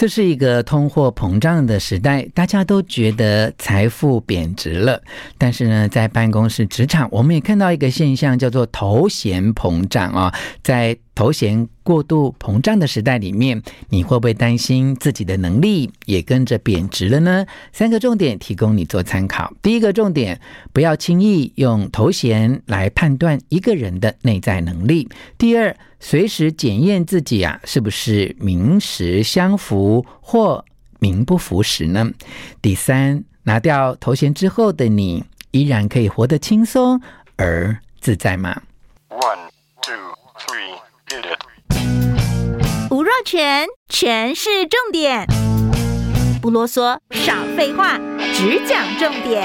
这是一个通货膨胀的时代，大家都觉得财富贬值了。但是呢，在办公室、职场，我们也看到一个现象，叫做头衔膨胀啊，在。头衔过度膨胀的时代里面，你会不会担心自己的能力也跟着贬值了呢？三个重点提供你做参考。第一个重点，不要轻易用头衔来判断一个人的内在能力。第二，随时检验自己啊，是不是名实相符或名不符实呢？第三，拿掉头衔之后的你，依然可以活得轻松而自在吗？One, 全全是重点，不啰嗦，少废话，只讲重点。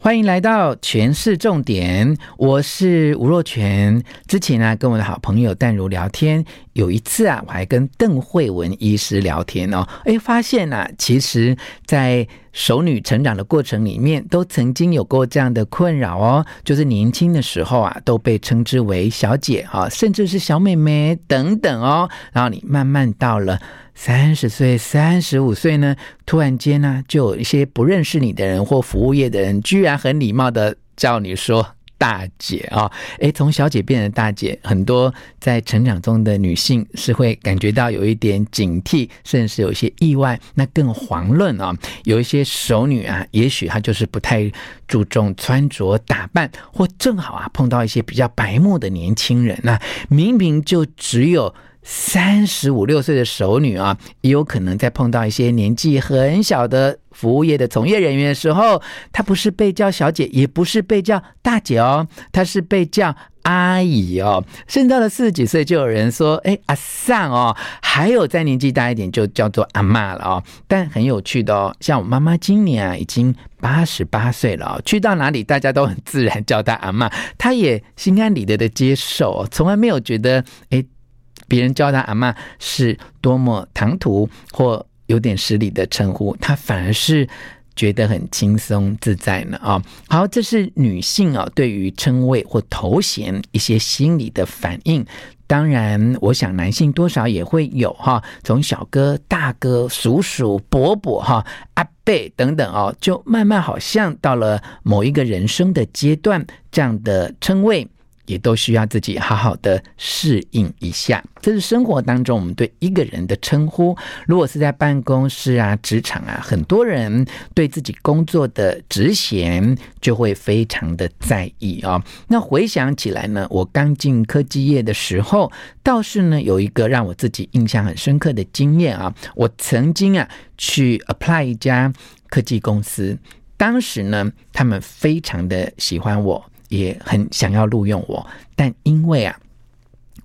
欢迎来到权式重点，我是吴若权。之前呢，跟我的好朋友淡如聊天，有一次啊，我还跟邓惠文医师聊天哦，哎，发现啊，其实，在熟女成长的过程里面，都曾经有过这样的困扰哦，就是年轻的时候啊，都被称之为小姐啊，甚至是小妹妹等等哦，然后你慢慢到了。三十岁、三十五岁呢，突然间呢，就有一些不认识你的人或服务业的人，居然很礼貌的叫你说大姐啊！诶，从小姐变成大姐，很多在成长中的女性是会感觉到有一点警惕，甚至是有一些意外，那更遑论啊，有一些熟女啊，也许她就是不太注重穿着打扮，或正好啊碰到一些比较白目的年轻人，那明明就只有。三十五六岁的熟女啊，也有可能在碰到一些年纪很小的服务业的从业人员的时候，她不是被叫小姐，也不是被叫大姐哦，她是被叫阿姨哦。甚至到了四十几岁，就有人说：“哎，阿桑哦。”还有再年纪大一点，就叫做阿妈了哦。但很有趣的哦，像我妈妈今年啊，已经八十八岁了哦，去到哪里大家都很自然叫她阿妈，她也心安理得的接受，从来没有觉得哎。别人叫他阿妈是多么唐突或有点失礼的称呼，他反而是觉得很轻松自在呢啊！好，这是女性啊对于称谓或头衔一些心理的反应。当然，我想男性多少也会有哈，从小哥、大哥、叔叔、伯伯哈、阿伯等等哦，就慢慢好像到了某一个人生的阶段，这样的称谓。也都需要自己好好的适应一下。这是生活当中我们对一个人的称呼。如果是在办公室啊、职场啊，很多人对自己工作的职衔就会非常的在意啊、哦。那回想起来呢，我刚进科技业的时候，倒是呢有一个让我自己印象很深刻的经验啊。我曾经啊去 apply 一家科技公司，当时呢他们非常的喜欢我。也很想要录用我，但因为啊，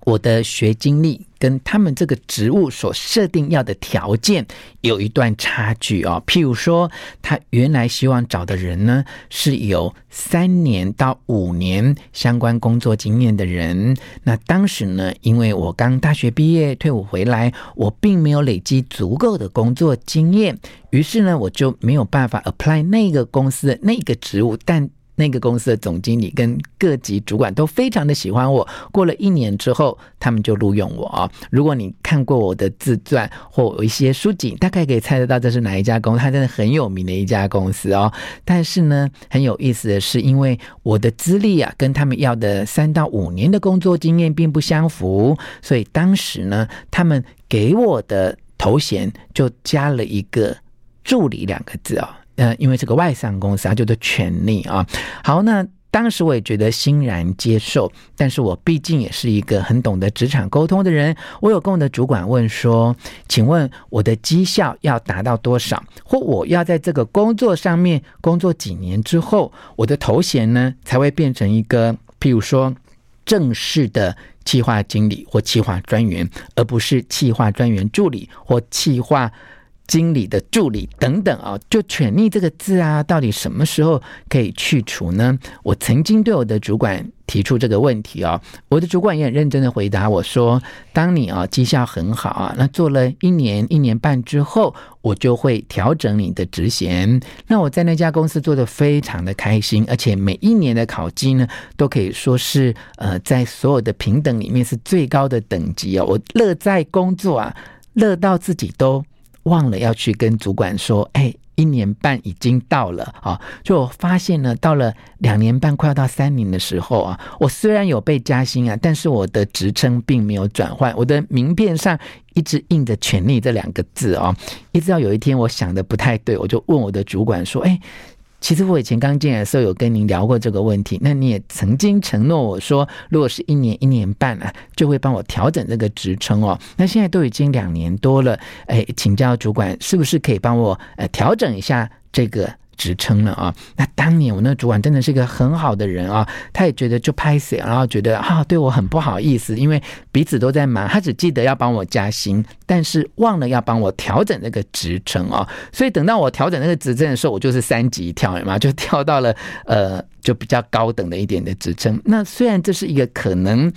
我的学经历跟他们这个职务所设定要的条件有一段差距哦。譬如说，他原来希望找的人呢，是有三年到五年相关工作经验的人。那当时呢，因为我刚大学毕业退伍回来，我并没有累积足够的工作经验，于是呢，我就没有办法 apply 那个公司的那个职务，但。那个公司的总经理跟各级主管都非常的喜欢我。过了一年之后，他们就录用我啊。如果你看过我的自传或有一些书籍，大概可以猜得到这是哪一家公司。它真的很有名的一家公司哦。但是呢，很有意思的是，因为我的资历啊，跟他们要的三到五年的工作经验并不相符，所以当时呢，他们给我的头衔就加了一个助理两个字哦。呃，因为这个外商公司，它叫做权利啊。好，那当时我也觉得欣然接受，但是我毕竟也是一个很懂得职场沟通的人。我有跟我的主管问说：“请问我的绩效要达到多少？或我要在这个工作上面工作几年之后，我的头衔呢才会变成一个，譬如说正式的企划经理或企划专员，而不是企划专员助理或企划。”经理的助理等等啊，就权力这个字啊，到底什么时候可以去除呢？我曾经对我的主管提出这个问题哦，我的主管也很认真的回答我说：“当你啊绩效很好啊，那做了一年一年半之后，我就会调整你的职衔。那我在那家公司做的非常的开心，而且每一年的考绩呢，都可以说是呃在所有的平等里面是最高的等级哦，我乐在工作啊，乐到自己都。”忘了要去跟主管说，哎，一年半已经到了啊！就发现呢，到了两年半快要到三年的时候啊，我虽然有被加薪啊，但是我的职称并没有转换，我的名片上一直印着“权力”这两个字哦。一直到有一天，我想的不太对，我就问我的主管说，哎。其实我以前刚进来的时候有跟您聊过这个问题，那你也曾经承诺我说，如果是一年一年半啊，就会帮我调整这个职称哦。那现在都已经两年多了，哎，请教主管是不是可以帮我呃调整一下这个？职称了啊，那当年我那主管真的是一个很好的人啊，他也觉得就拍谢，然后觉得啊对我很不好意思，因为彼此都在忙，他只记得要帮我加薪，但是忘了要帮我调整那个职称啊，所以等到我调整那个职称的时候，我就是三级跳嘛，就跳到了呃就比较高等的一点的职称。那虽然这是一个可能。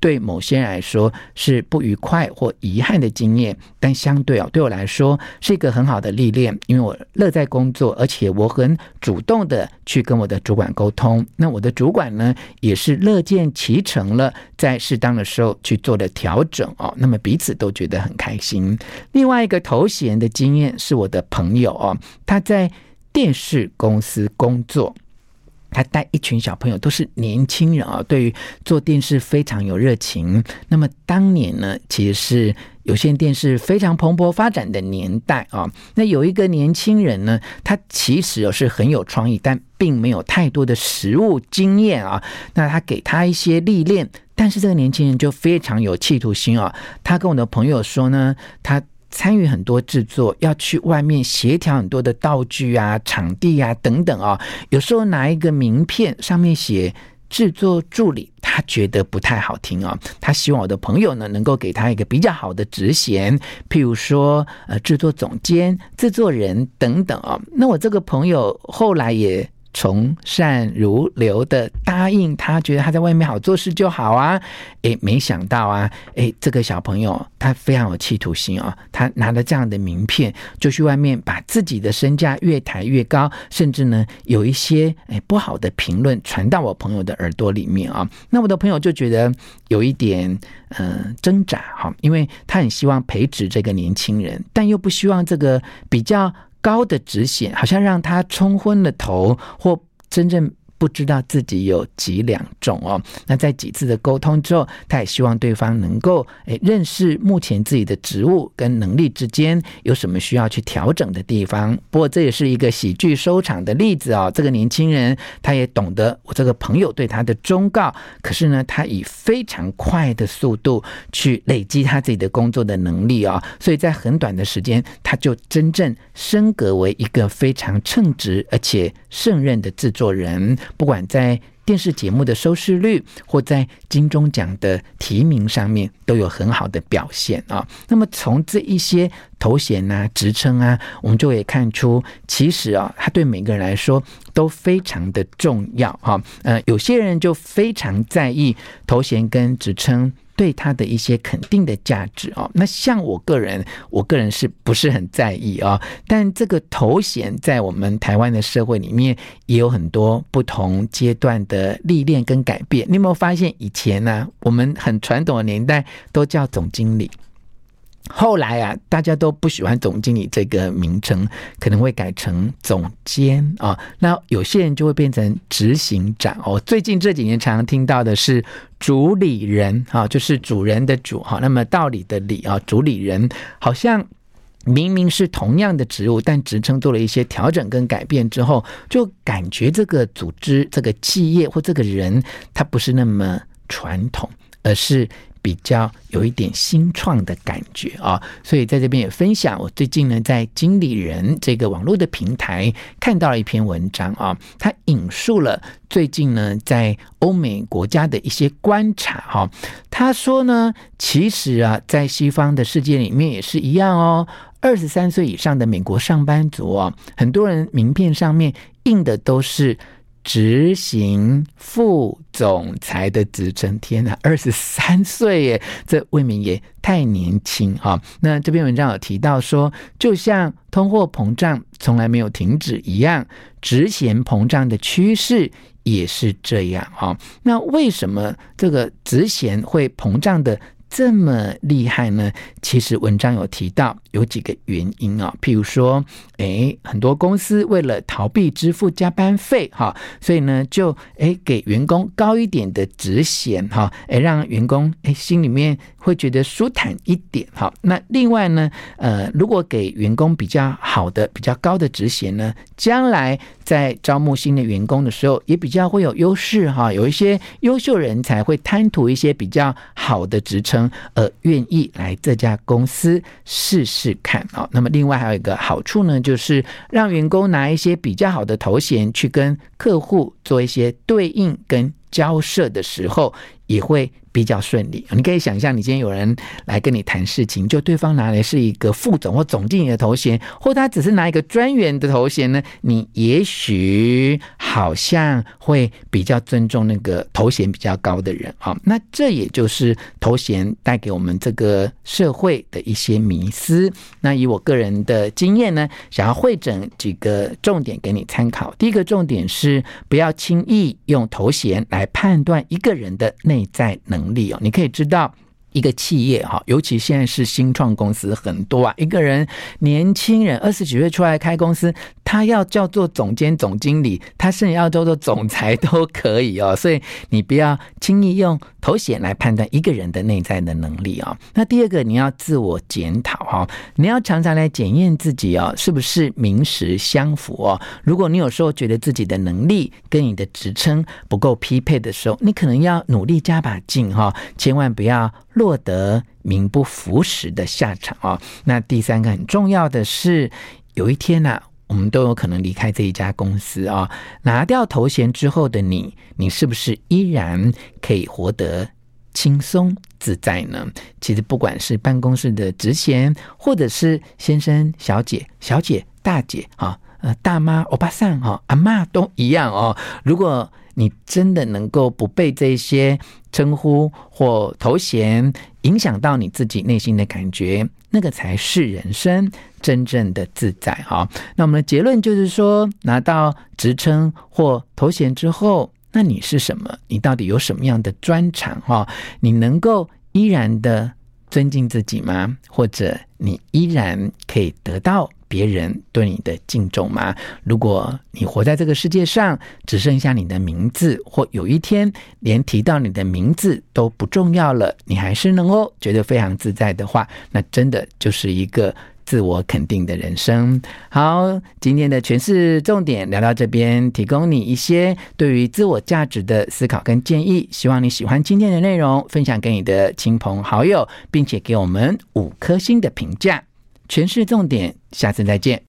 对某些人来说是不愉快或遗憾的经验，但相对哦，对我来说是一个很好的历练，因为我乐在工作，而且我很主动的去跟我的主管沟通。那我的主管呢，也是乐见其成了，在适当的时候去做了调整哦。那么彼此都觉得很开心。另外一个头衔的经验是我的朋友哦，他在电视公司工作。他带一群小朋友，都是年轻人啊，对于做电视非常有热情。那么当年呢，其实是有线电视非常蓬勃发展的年代啊。那有一个年轻人呢，他其实是很有创意，但并没有太多的实物经验啊。那他给他一些历练，但是这个年轻人就非常有企图心啊。他跟我的朋友说呢，他。参与很多制作，要去外面协调很多的道具啊、场地啊等等啊。有时候拿一个名片上面写制作助理，他觉得不太好听啊。他希望我的朋友呢能够给他一个比较好的职衔，譬如说呃制作总监、制作人等等啊。那我这个朋友后来也。从善如流的答应他，觉得他在外面好做事就好啊！诶，没想到啊，诶，这个小朋友他非常有企图心啊，他拿了这样的名片，就去外面把自己的身价越抬越高，甚至呢有一些诶不好的评论传到我朋友的耳朵里面啊。那我的朋友就觉得有一点嗯挣扎哈，因为他很希望培植这个年轻人，但又不希望这个比较。高的职衔好像让他冲昏了头，或真正。不知道自己有几两重哦。那在几次的沟通之后，他也希望对方能够诶认识目前自己的职务跟能力之间有什么需要去调整的地方。不过这也是一个喜剧收场的例子哦。这个年轻人他也懂得我这个朋友对他的忠告，可是呢，他以非常快的速度去累积他自己的工作的能力哦。所以在很短的时间，他就真正升格为一个非常称职而且胜任的制作人。不管在电视节目的收视率，或在金钟奖的提名上面，都有很好的表现啊。那么从这一些头衔啊、职称啊，我们就可以看出，其实啊，他对每个人来说都非常的重要哈。呃，有些人就非常在意头衔跟职称。对他的一些肯定的价值哦，那像我个人，我个人是不是很在意啊？但这个头衔在我们台湾的社会里面也有很多不同阶段的历练跟改变。你有没有发现，以前呢，我们很传统的年代都叫总经理。后来啊，大家都不喜欢总经理这个名称，可能会改成总监啊。那有些人就会变成执行长哦。最近这几年常常听到的是主理人啊，就是主人的主哈。那么道理的理啊，主理人好像明明是同样的职务，但职称做了一些调整跟改变之后，就感觉这个组织、这个企业或这个人，他不是那么传统，而是。比较有一点新创的感觉啊，所以在这边也分享。我最近呢，在经理人这个网络的平台看到了一篇文章啊，他引述了最近呢在欧美国家的一些观察哈。他说呢，其实啊，在西方的世界里面也是一样哦。二十三岁以上的美国上班族哦，很多人名片上面印的都是。执行副总裁的职称，天哪，二十三岁耶，这未免也太年轻哈。那这篇文章有提到说，就像通货膨胀从来没有停止一样，职衔膨胀的趋势也是这样哈。那为什么这个职衔会膨胀的这么厉害呢？其实文章有提到有几个原因啊，譬如说，诶，很多公司为了逃避支付加班费，哈，所以呢，就诶给员工高一点的职衔，哈，诶让员工诶心里面会觉得舒坦一点，哈。那另外呢，呃，如果给员工比较好的、比较高的职衔呢，将来在招募新的员工的时候，也比较会有优势，哈。有一些优秀人才会贪图一些比较好的职称。呃，愿意来这家公司试试看啊。那么，另外还有一个好处呢，就是让员工拿一些比较好的头衔去跟客户做一些对应跟交涉的时候，也会。比较顺利，你可以想象，你今天有人来跟你谈事情，就对方拿来是一个副总或总经理的头衔，或他只是拿一个专员的头衔呢？你也许好像会比较尊重那个头衔比较高的人啊。那这也就是头衔带给我们这个社会的一些迷思。那以我个人的经验呢，想要会诊几个重点给你参考。第一个重点是，不要轻易用头衔来判断一个人的内在能。能力哦，你可以知道一个企业哈，尤其现在是新创公司很多啊，一个人年轻人二十几岁出来开公司，他要叫做总监、总经理，他甚至要叫做总裁都可以哦。所以你不要轻易用头衔来判断一个人的内在的能力啊。那第二个，你要自我检讨哈，你要常常来检验自己哦，是不是名实相符哦。如果你有时候觉得自己的能力跟你的职称不够匹配的时候，你可能要努力加把劲哈，千万不要。落得名不符实的下场啊！那第三个很重要的是，有一天呢、我们都有可能离开这一家公司啊。拿掉头衔之后的你，你是不是依然可以活得轻松自在呢？其实不管是办公室的职衔，或者是先生、小姐、小姐、大姐啊，呃，大妈、欧巴桑哈、阿嬷都一样哦。如果你真的能够不被这些称呼或头衔影响到你自己内心的感觉，那个才是人生真正的自在哈。那我们的结论就是说，拿到职称或头衔之后，那你是什么？你到底有什么样的专长哈？你能够依然的尊敬自己吗？或者你依然可以得到？别人对你的敬重吗？如果你活在这个世界上，只剩下你的名字，或有一天连提到你的名字都不重要了，你还是能够觉得非常自在的话，那真的就是一个自我肯定的人生。好，今天的权式重点聊到这边，提供你一些对于自我价值的思考跟建议。希望你喜欢今天的内容，分享给你的亲朋好友，并且给我们五颗星的评价。全是重点，下次再见。